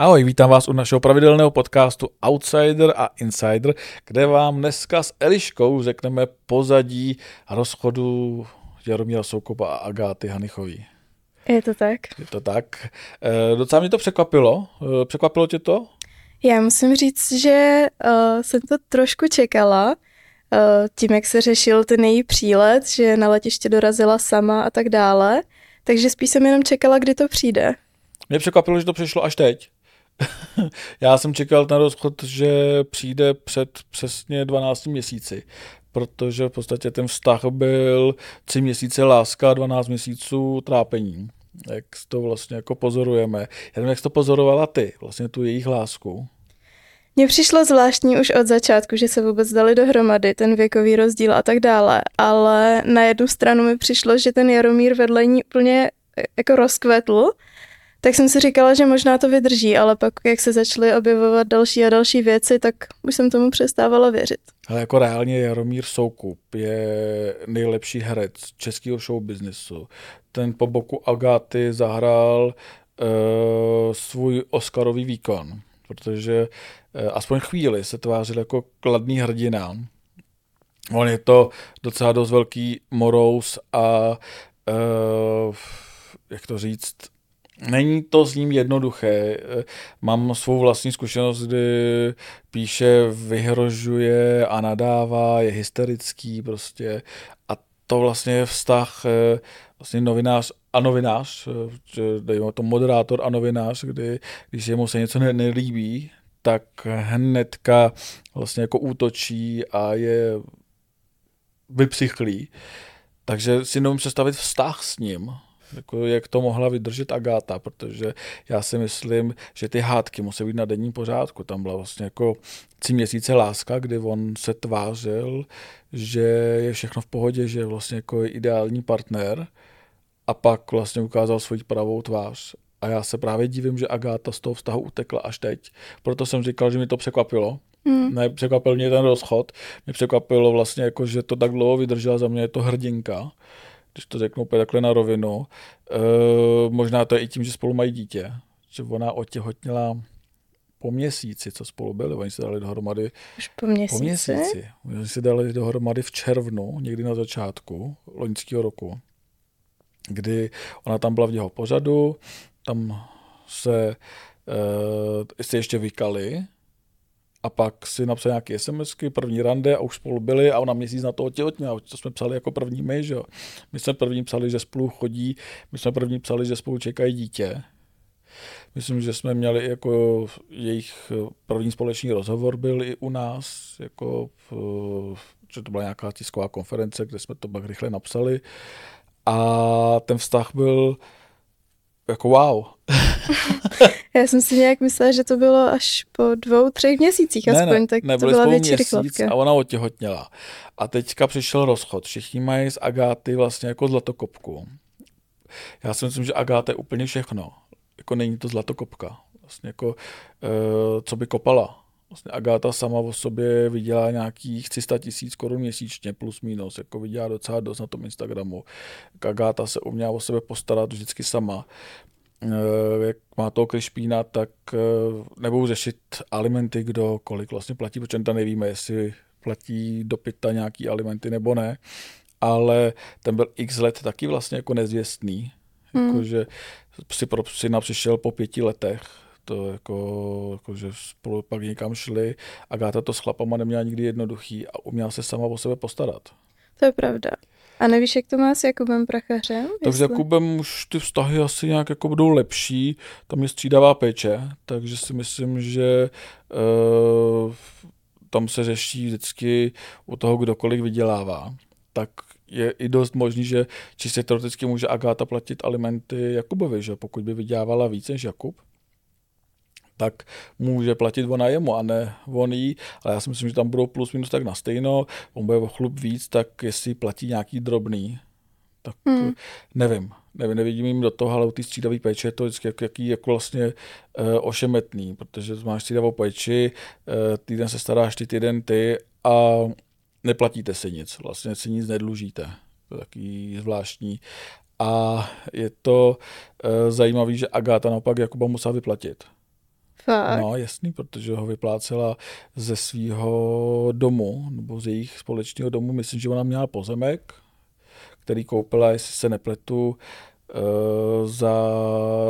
Ahoj, vítám vás u našeho pravidelného podcastu Outsider a Insider, kde vám dneska s Eliškou řekneme pozadí rozchodu Jaromíra Soukopa a Agáty Hanichový. Je to tak. Je to tak. E, docela mě to překvapilo. E, překvapilo tě to? Já musím říct, že uh, jsem to trošku čekala, uh, tím, jak se řešil ten její přílet, že na letiště dorazila sama a tak dále. Takže spíš jsem jenom čekala, kdy to přijde. Mě překvapilo, že to přišlo až teď. Já jsem čekal ten rozchod, že přijde před přesně 12 měsíci, protože v podstatě ten vztah byl 3 měsíce láska, 12 měsíců trápení. Jak to vlastně jako pozorujeme. Jenom jak jsi to pozorovala ty, vlastně tu jejich lásku. Mně přišlo zvláštní už od začátku, že se vůbec dali dohromady, ten věkový rozdíl a tak dále, ale na jednu stranu mi přišlo, že ten Jaromír vedle ní úplně e, jako rozkvetl, tak jsem si říkala, že možná to vydrží, ale pak, jak se začaly objevovat další a další věci, tak už jsem tomu přestávala věřit. Ale jako reálně Jaromír Soukup je nejlepší herec českého showbiznesu. Ten po boku Agáty zahrál uh, svůj Oscarový výkon, protože uh, aspoň chvíli se tvářil jako kladný hrdina. On je to docela dost velký morous a uh, jak to říct, Není to s ním jednoduché. Mám svou vlastní zkušenost, kdy píše, vyhrožuje a nadává, je hysterický prostě. A to vlastně je vztah eh, vlastně novinář a novinář, eh, dejme to moderátor a novinář, kdy když jemu se něco nelíbí, tak hnedka vlastně jako útočí a je vypsychlý. Takže si nemůžu představit vztah s ním, jako jak to mohla vydržet Agáta, protože já si myslím, že ty hádky musí být na denním pořádku. Tam byla vlastně jako tři měsíce láska, kdy on se tvářil, že je všechno v pohodě, že vlastně jako je ideální partner a pak vlastně ukázal svoji pravou tvář. A já se právě divím, že Agáta z toho vztahu utekla až teď. Proto jsem říkal, že mi to překvapilo. Hmm. Ne, překvapil mě ten rozchod. Mě překvapilo vlastně, jako, že to tak dlouho vydržela. Za mě je to hrdinka když to řeknu úplně takhle na rovinu. E, možná to je i tím, že spolu mají dítě, že ona otěhotněla po měsíci, co spolu byli. Oni se dali dohromady. Už po měsíci? Po měsíci. Oni se dali dohromady v červnu, někdy na začátku loňského roku, kdy ona tam byla v jeho pořadu, tam se e, se ještě vykali, a pak si napsal nějaké SMSky, první rande a už spolu byli a ona měsíc na to otěhotněla. To jsme psali jako první my, že jo. My jsme první psali, že spolu chodí, my jsme první psali, že spolu čekají dítě. Myslím, že jsme měli jako jejich první společný rozhovor byl i u nás, jako, že to byla nějaká tisková konference, kde jsme to pak rychle napsali. A ten vztah byl jako wow. Já jsem si nějak myslela, že to bylo až po dvou, třech měsících ne, aspoň, ne, tak ne, to byla větší měsíc A ona otěhotněla. A teďka přišel rozchod. Všichni mají z Agáty vlastně jako zlatokopku. Já si myslím, že Agáta je úplně všechno. Jako není to zlatokopka. Vlastně jako, e, co by kopala. Vlastně Agáta sama o sobě vydělá nějakých 300 tisíc korun měsíčně plus minus, jako vydělá docela dost na tom Instagramu. Agáta se uměla o sebe postarat vždycky sama. Eh, jak má toho Krišpína, tak eh, nebudou řešit alimenty, kdo kolik vlastně platí, protože tam nevíme, jestli platí do pěta nějaký alimenty nebo ne, ale ten byl x let taky vlastně jako nezvěstný, hmm. jakože si pro syna přišel po pěti letech, to jako, jako že spolu pak někam šli. a Gáta to s chlapama neměla nikdy jednoduchý a uměla se sama o sebe postarat. To je pravda. A nevíš, jak to má s Jakubem Prachařem? Tak jestli... s Jakubem už ty vztahy asi nějak jako budou lepší, tam je střídavá péče, takže si myslím, že uh, tam se řeší vždycky u toho, kdokoliv vydělává. Tak je i dost možný, že čistě teoreticky může Agáta platit alimenty Jakubovi, že pokud by vydělávala více než Jakub, tak může platit ona jemu a ne on jí, ale já si myslím, že tam budou plus minus tak na stejno, on bude chlup víc, tak jestli platí nějaký drobný, tak hmm. nevím. nevím, nevidím jim do toho, ale u té střídavé péče je to vždycky jak, jaký jako vlastně uh, ošemetný, protože máš střídavou péči, uh, týden se staráš ty, týden ty a neplatíte si nic, vlastně si nic nedlužíte. To je takový zvláštní. A je to uh, zajímavé, že Agáta naopak Jakuba musela vyplatit Fakt. No, jasný, protože ho vyplácela ze svého domu, nebo z jejich společného domu. Myslím, že ona měla pozemek, který koupila, jestli se nepletu, eh, za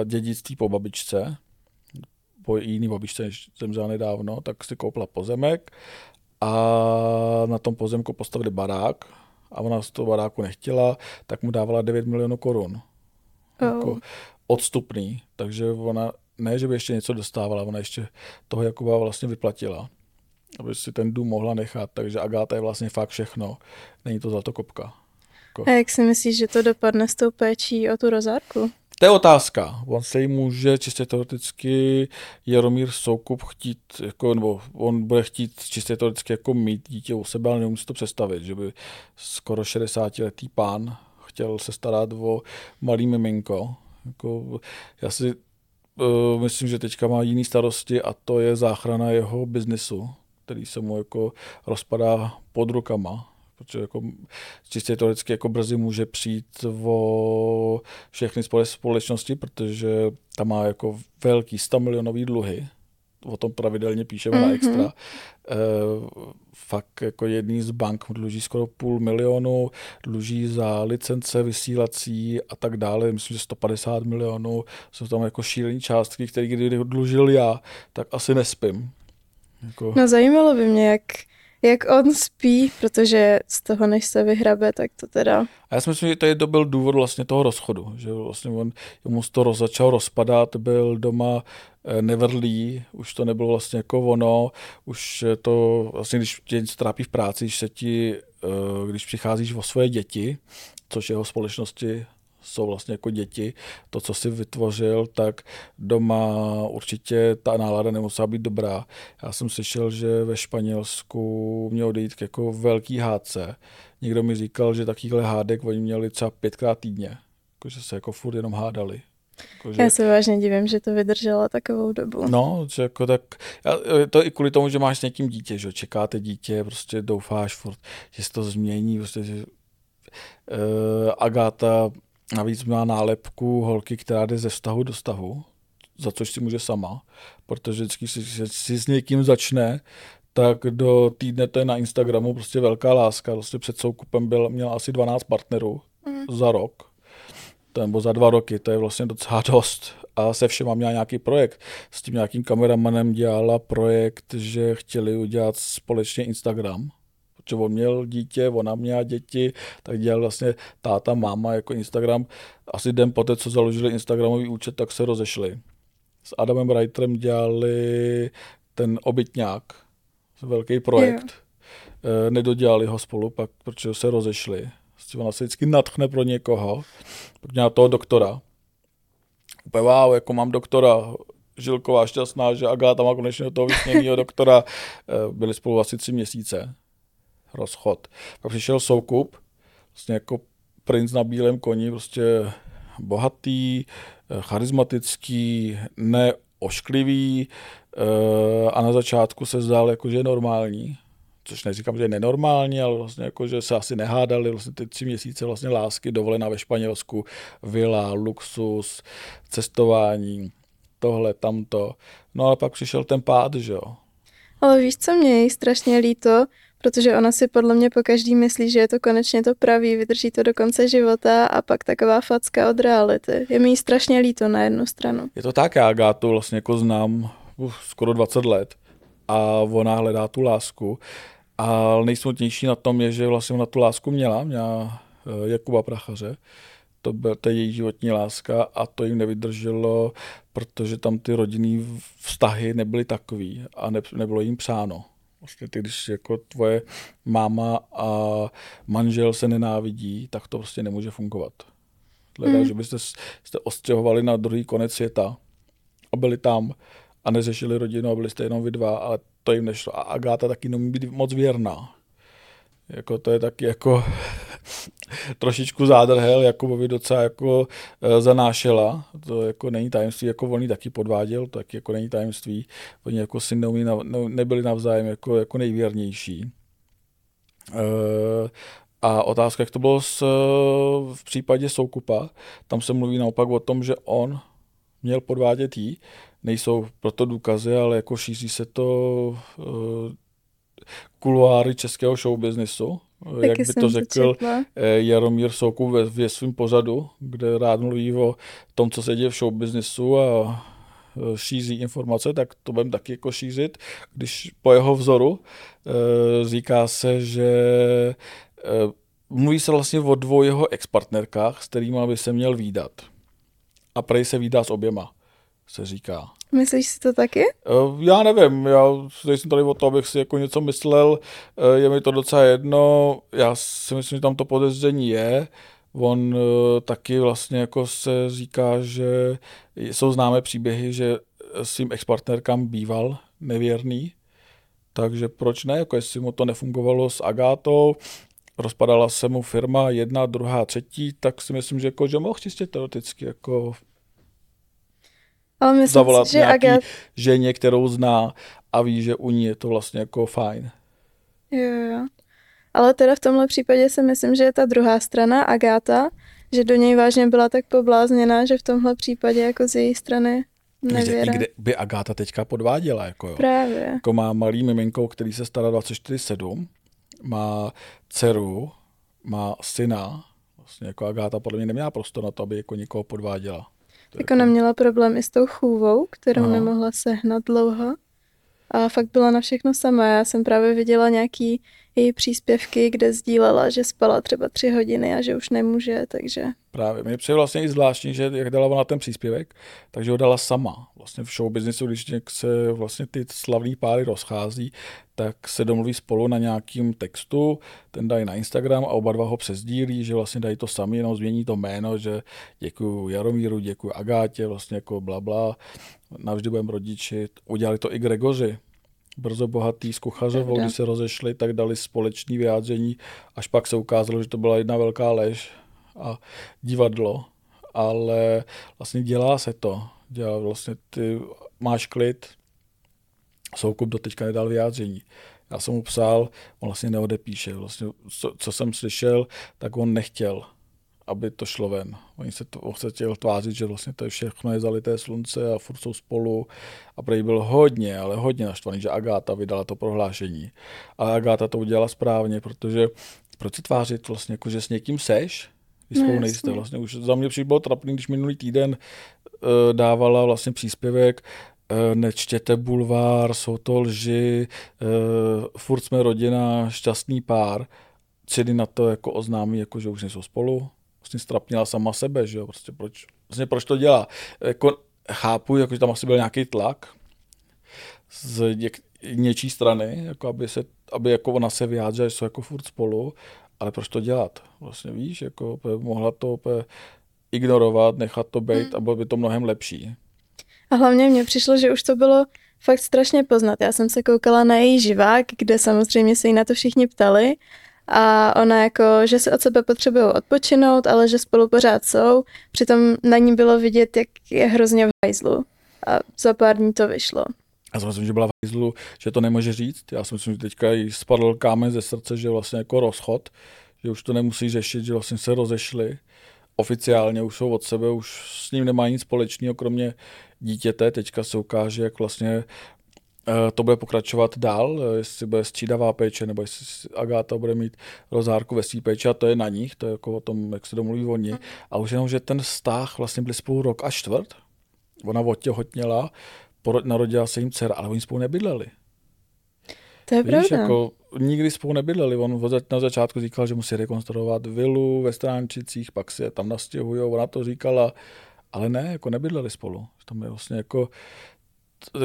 dědictví po babičce, po jiný babičce, než zemřela nedávno, tak si koupila pozemek a na tom pozemku postavili barák a ona z toho baráku nechtěla, tak mu dávala 9 milionů korun. Oh. Jako odstupný, takže ona ne, že by ještě něco dostávala, ona ještě toho Jakuba vlastně vyplatila, aby si ten dům mohla nechat, takže Agáta je vlastně fakt všechno, není to zlatokopka. A jak si myslíš, že to dopadne s tou péčí o tu rozárku? To je otázka. On se jí může čistě teoreticky Jaromír Soukup chtít, jako, nebo on bude chtít čistě teoreticky jako mít dítě u sebe, ale nemusí to představit, že by skoro 60-letý pán chtěl se starat o malý miminko. Jako, já si uh, myslím, že teďka má jiný starosti a to je záchrana jeho biznisu, který se mu jako rozpadá pod rukama protože jako čistě teoreticky jako brzy může přijít o všechny společnosti, protože tam má jako velký 100 milionový dluhy, o tom pravidelně píšeme mm-hmm. na Extra. E, fakt jako jedný z bank dluží skoro půl milionu, dluží za licence vysílací a tak dále, myslím, že 150 milionů, jsou tam jako šílené částky, které kdyby dlužil já, tak asi nespím. Jako... No zajímalo by mě, jak jak on spí, protože z toho, než se vyhrabe, tak to teda... A já si myslím, že to, je, to byl důvod vlastně toho rozchodu, že vlastně on, mu to roz, začal rozpadat, byl doma eh, nevrlý, už to nebylo vlastně jako ono, už to vlastně, když tě něco trápí v práci, když se ti, eh, když přicházíš o svoje děti, což jeho společnosti jsou vlastně jako děti, to, co si vytvořil, tak doma určitě ta nálada nemusela být dobrá. Já jsem slyšel, že ve Španělsku mělo dojít k jako velký hádce. Někdo mi říkal, že takovýhle hádek oni měli třeba pětkrát týdně, jako, že se jako furt jenom hádali. Jako, že... Já se vážně divím, že to vydrželo takovou dobu. No, že jako tak, to i kvůli tomu, že máš s někým dítě, že čekáte dítě, prostě doufáš furt, že se to změní, prostě, že uh, Agáta Navíc má nálepku holky, která jde ze vztahu do vztahu, za což si může sama, protože vždycky si, si, si s někým začne, tak do týdne to je na Instagramu prostě velká láska. Prostě před soukupem byl, měl asi 12 partnerů mm. za rok, nebo za dva roky, to je vlastně docela dost. A se všema měla nějaký projekt. S tím nějakým kameramanem dělala projekt, že chtěli udělat společně Instagram protože on měl dítě, ona měla děti, tak dělal vlastně táta, máma jako Instagram. Asi den poté, co založili Instagramový účet, tak se rozešli. S Adamem Reiterem dělali ten obytňák, velký projekt. Yeah. Nedodělali ho spolu, pak, protože se rozešli. Ona se vždycky natchne pro někoho, pak měla toho doktora. Úplně wow, jako mám doktora, Žilková šťastná, že Agáta má konečně toho vysněného doktora. Eh, byli spolu asi tři měsíce rozchod. Pak přišel Soukup, vlastně jako princ na bílém koni, prostě bohatý, eh, charismatický, neošklivý eh, a na začátku se zdál jako, že je normální, což neříkám, že je nenormální, ale vlastně jako, že se asi nehádali, vlastně ty tři měsíce vlastně lásky, dovolená ve Španělsku, vila, luxus, cestování, tohle, tamto. No ale pak přišel ten pád, že jo. Ale víš, co mě je strašně líto, Protože ona si podle mě po každý myslí, že je to konečně to pravý, vydrží to do konce života a pak taková facka od reality. Je mi jí strašně líto na jednu stranu. Je to tak, já Gátu vlastně jako znám uh, skoro 20 let a ona hledá tu lásku. A nejsmutnější na tom je, že vlastně ona tu lásku měla, měla uh, Jakuba Prachaře, to byla to její životní láska a to jim nevydrželo, protože tam ty rodinný vztahy nebyly takový a ne, nebylo jim přáno. Vlastně ty, když jako tvoje máma a manžel se nenávidí, tak to prostě nemůže fungovat. Hledá, hmm. že byste jste ostěhovali na druhý konec světa a byli tam a neřešili rodinu a byli jste jenom vy dva, ale to jim nešlo. A Agáta taky nemůže být moc věrná. Jako to je taky jako trošičku zádrhel, Jakubovi docela jako e, zanášela, to jako není tajemství, jako on taky podváděl, to taky jako není tajemství, oni jako si neumí, no, nebyli navzájem jako, jako nejvěrnější. E, a otázka, jak to bylo s, v případě Soukupa, tam se mluví naopak o tom, že on měl podvádět jí. Nejsou proto důkazy, ale jako šíří se to uh, kuloáry českého showbiznisu. Taky jak by to řekl četla. eh, Jaromír Soukup ve, ve svém pořadu, kde rád mluví o tom, co se děje v showbiznisu a eh, šíří informace, tak to budeme taky jako šířit. Když po jeho vzoru eh, říká se, že eh, mluví se vlastně o dvou jeho expartnerkách, s kterými by se měl výdat. A prej se výdá s oběma, se říká. Myslíš si to taky? Eh, Já nevím, já nejsem tady o to, abych si jako něco myslel, eh, je mi to docela jedno, já si myslím, že tam to podezření je, on eh, taky vlastně jako se říká, že jsou známé příběhy, že svým expartnerkám býval nevěrný, takže proč ne, jako jestli mu to nefungovalo s Agátou, rozpadala se mu firma jedna, druhá, třetí, tak si myslím, že, jako, že mohl čistě teoreticky jako Ale myslím zavolat si, že nějaký Agat... ženě, kterou zná a ví, že u ní je to vlastně jako fajn. Jo, jo. Ale teda v tomhle případě si myslím, že je ta druhá strana, Agáta, že do něj vážně byla tak poblázněná, že v tomhle případě jako z její strany nevěra. i kde by Agáta teďka podváděla, jako jo. Právě. Jako má malý miminko, který se stará 24-7, má dceru, má syna, vlastně jako Agáta podle mě neměla prostor na to, aby jako někoho podváděla. Je Jako neměla problém i s tou chůvou, kterou Aha. nemohla sehnat dlouho. A fakt byla na všechno sama. Já jsem právě viděla nějaký její příspěvky, kde sdílela, že spala třeba tři hodiny a že už nemůže, takže Právě. Mně přijde vlastně i zvláštní, že jak dala ona ten příspěvek, takže ho dala sama. Vlastně v show businessu, když se vlastně ty slavný páry rozchází, tak se domluví spolu na nějakým textu, ten dají na Instagram a oba dva ho přesdílí, že vlastně dají to sami, jenom změní to jméno, že děkuji Jaromíru, děkuji Agátě, vlastně jako bla bla, navždy budeme rodiči. Udělali to i Gregoři, brzo bohatý s Kuchařovou, když se rozešli, tak dali společný vyjádření, až pak se ukázalo, že to byla jedna velká lež a divadlo, ale vlastně dělá se to. Dělá vlastně ty, máš klid, Soukup do teďka nedal vyjádření. Já jsem mu psal, on vlastně neodepíše. Vlastně, co, co jsem slyšel, tak on nechtěl, aby to šlo ven. Oni se, to, on se chtěl tvářit, že vlastně to je všechno je zalité slunce a furt jsou spolu. A prej byl hodně, ale hodně naštvaný, že Agáta vydala to prohlášení. A Agáta to udělala správně, protože proč se tvářit vlastně, jako, že s někým seš, když No spolu jasně. nejste. Vlastně už za mě přijde bylo trapný, když minulý týden uh, dávala vlastně příspěvek eh, nečtěte bulvár, jsou to lži, eh, furt jsme rodina, šťastný pár. Dny na to jako oznámí, jako, že už nejsou spolu. Vlastně strapnila sama sebe, že jo, prostě proč, vlastně proč to dělá. Jako, chápu, jako, že tam asi byl nějaký tlak z něk, něčí strany, jako aby, se, aby jako ona se vyjádřila, že jsou jako furt spolu, ale proč to dělat? Vlastně víš, jako mohla to úplně ignorovat, nechat to být a bylo by to mnohem lepší. A hlavně mně přišlo, že už to bylo fakt strašně poznat. Já jsem se koukala na její živák, kde samozřejmě se jí na to všichni ptali a ona jako, že se od sebe potřebují odpočinout, ale že spolu pořád jsou. Přitom na ní bylo vidět, jak je hrozně v hajzlu. A za pár dní to vyšlo. Já si myslím, že byla v hajzlu, že to nemůže říct. Já si myslím, že teďka jí spadl kámen ze srdce, že vlastně jako rozchod, že už to nemusí řešit, že vlastně se rozešli. Oficiálně už jsou od sebe, už s ním nemá nic společného, kromě dítěte. Teďka se ukáže, jak vlastně to bude pokračovat dál, eh, jestli bude střídavá péče, nebo jestli Agáta bude mít rozárku ve své péči a to je na nich, to je jako o tom, jak se domluví oni. A už jenom, že ten vztah vlastně byli spolu rok a čtvrt, ona otěhotněla, narodila se jim dcera, ale oni spolu nebydleli. To je Víš, pravda. jako nikdy spolu nebydleli. On na začátku říkal, že musí rekonstruovat vilu ve Stránčicích, pak si je tam nastěhují, ona to říkala, ale ne, jako nebydleli spolu. Tam je vlastně jako,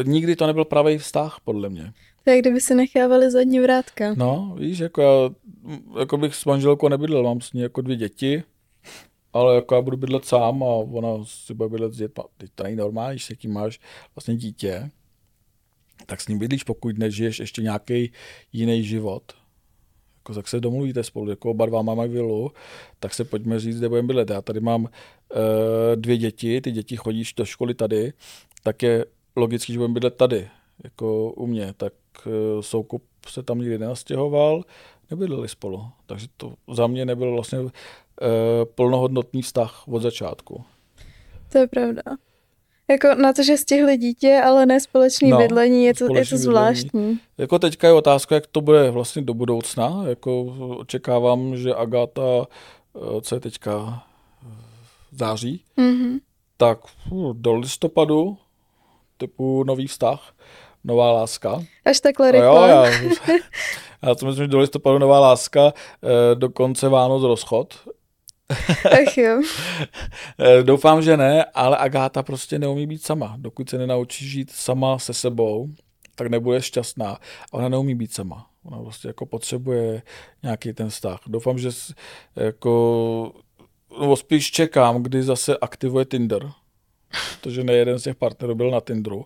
nikdy to nebyl pravý vztah, podle mě. To je, kdyby si nechávali zadní vrátka. No, víš, jako já jako bych s manželkou nebydlel, mám s ní jako dvě děti, ale jako já budu bydlet sám a ona si bude bydlet s dětma. Teď to není normální, když jaký máš vlastně dítě, tak s ním bydlíš, pokud nežiješ ještě nějaký jiný život. Jako, tak se domluvíte spolu, jako oba dva máme vilu, tak se pojďme říct, kde budeme bydlet. Já tady mám uh, dvě děti, ty děti chodíš do školy tady, tak je logicky, že budeme bydlet tady, jako u mě. Tak uh, Soukup se tam nikdy nenastěhoval, nebydleli spolu. Takže to za mě nebyl vlastně uh, plnohodnotný vztah od začátku. To je pravda. Jako na to, že stihli dítě, ale ne společný No, bydlení, je to, je to bydlení. zvláštní. Jako teďka je otázka, jak to bude vlastně do budoucna. Jako očekávám, že Agáta, eh, co je teďka eh, září, Mhm. tak do listopadu typu nový vztah, nová láska. Až takhle rychle. jo, já, já to myslím, že do listopadu nová láska, eh, do konce Vánoc rozchod. Ach jo. Eh, Doufám, že ne, ale Agáta prostě neumí být sama. Dokud se nenaučí žít sama se sebou, tak nebude šťastná. A ona neumí být sama. Ona prostě jako potřebuje nějaký ten vztah. Doufám, že jako, no spíš čekám, kdy zase aktivuje Tinder, protože nejeden z těch partnerů byl na Tinderu,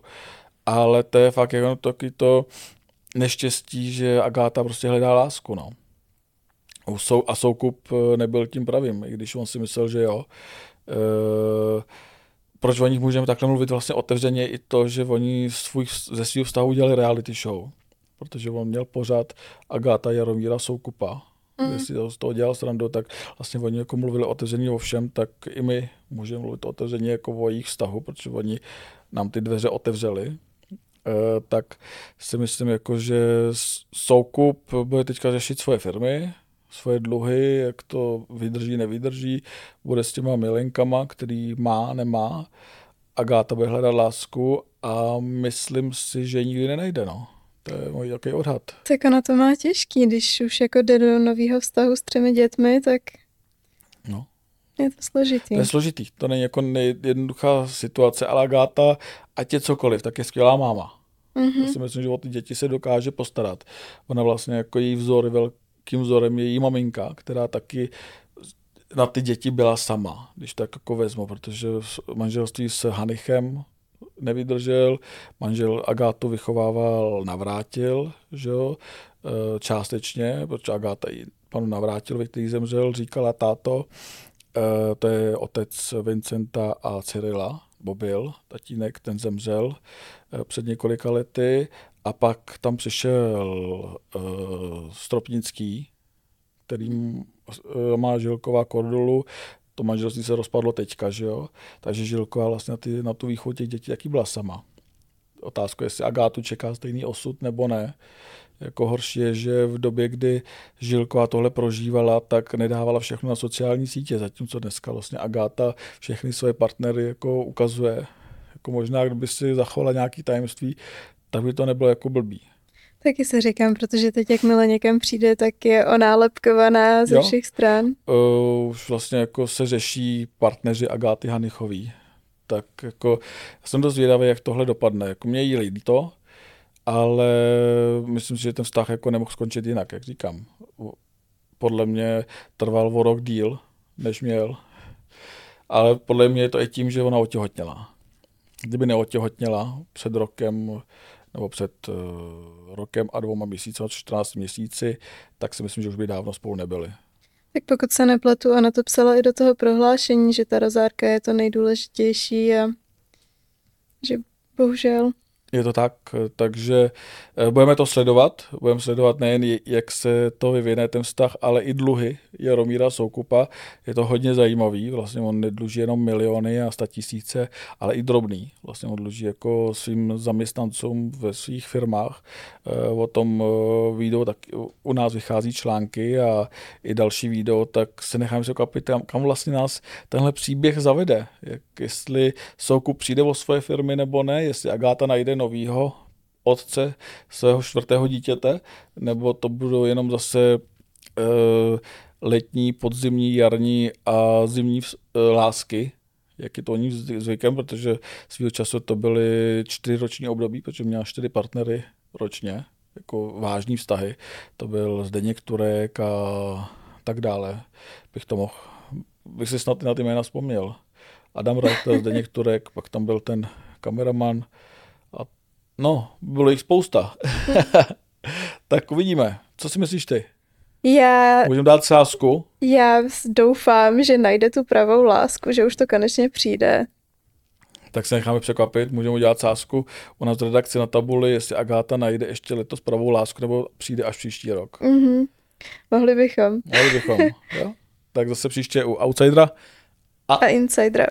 ale to je fakt jako taky to neštěstí, že Agáta prostě hledá lásku, no. A Soukup eh, nebyl tím pravým, i když on si myslel, že jo. Eh, proč o nich můžeme takhle mluvit vlastně otevřeně i to, že oni svůj, ze svého vztahu udělali reality show. Protože on měl pořád Agáta Jaromíra Soukupa. Mm. Jestli z toho dělal srandu, tak vlastně oni jako mluvili otevřeně o všem, tak i my můžeme mluvit otevřeně jako o jejich vztahu, protože oni nám ty dveře otevřeli. Eh, tak si myslím, jako, že Soukup bude teďka řešit svoje firmy, svoje dluhy, jak to vydrží, nevydrží, bude s těma milenkama, který má, nemá. Agáta bude hledat lásku a myslím si, že nikdy nenajde, no. To je můj jaký odhad. Tak ona to má těžký, když už jako jde do nového vztahu s třemi dětmi, tak No. je to složitý. To je složitý, to není jako nejjednoduchá situace, ale Agáta, ať je cokoliv, tak je skvělá máma. Mhm. Já si myslím, že o ty děti se dokáže postarat. Ona vlastně jako její vzor, velkým vzorem je její maminka, která taky na ty děti byla sama, když tak jako vezmu, protože manželství s Hanichem nevydržel, manžel Agátu vychovával Navrátil, že jo, e, částečně, protože Agáta i panu Navrátilovi, který zemřel, říkala táto, e, to je otec Vincenta a Cyrila, Bobil, tatínek, ten zemřel eh, před několika lety. A pak tam přišel Stropnický, který uh, má Žilková kordulu, to manželství se rozpadlo teďka, že jo? Takže Žilková vlastně na, ty, na tu výchovu těch dětí taky byla sama. Otázka je, jestli Agátu čeká stejný osud nebo ne. Jako horší je, že v době, kdy Žilková tohle prožívala, tak nedávala všechno na sociální sítě, zatímco dneska vlastně Agáta všechny své partnery jako ukazuje. Jako možná, kdyby si zachovala nějaký tajemství, tak by to nebylo jako blbý. Taky se říkám, protože teď jakmile někam přijde, tak je onálepkovaná ze Jo. všech stran. Uh, už vlastně jako se řeší partneři Agáty Hanichový. Tak jako já jsem dost zvědavý, jak tohle dopadne. Jako mě jí líto, ale myslím si, že ten vztah jako nemohl skončit jinak, jak říkám. Podle mě trval o rok díl, než měl. Ale podle mě je to i tím, že ona otěhotněla. Kdyby neotěhotněla před rokem nebo před uh, rokem a dvouma měsíci, 14 měsíci, tak si myslím, že už by dávno spolu nebyli. Tak pokud se nepletu, ona to psala i do toho prohlášení, že ta rozárka je to nejdůležitější a že bohužel. Je to tak, takže eh, budeme to sledovat. Budeme sledovat nejen, jak se to vyvine, ten vztah, ale i dluhy Jaromíra Soukupa. Je to hodně zajímavý. Vlastně on nedluží jenom miliony a sta tisíce, ale i drobný. Vlastně on dluží jako svým zaměstnancům ve svých firmách. Eh, O tom eh, video tak u nás vychází články a i další video, tak se necháme se kapit, kam vlastně nás tenhle příběh zavede. Jak, jestli Soukup přijde o svoje firmy nebo ne, jestli Agáta najde novýho otce svého čtvrtého dítěte, nebo to budou jenom zase uh, letní, podzimní, jarní a zimní uh, lásky, jak je to oni zvykem, protože svého času to byly čtyři roční období, protože měla čtyři partnery ročně, jako vážní vztahy. To byl Zdeněk Turek a tak dále. Bych to mohl, bych si snad na ty jména vzpomněl. Adam Reiter, Zdeněk Turek, pak tam byl ten kameraman, no, bylo jich spousta. tak uvidíme. Co si myslíš ty? Já, Můžeme dát sázku? já doufám, že najde tu pravou lásku, že už to konečně přijde. Tak se necháme překvapit, můžeme udělat sázku u nás v redakci na tabuli, jestli Agáta najde ještě letos pravou lásku, nebo přijde až příští rok. Mhm. Mohli bychom. Mohli bychom, jo? Tak zase příště u Outsidera. A Insidera.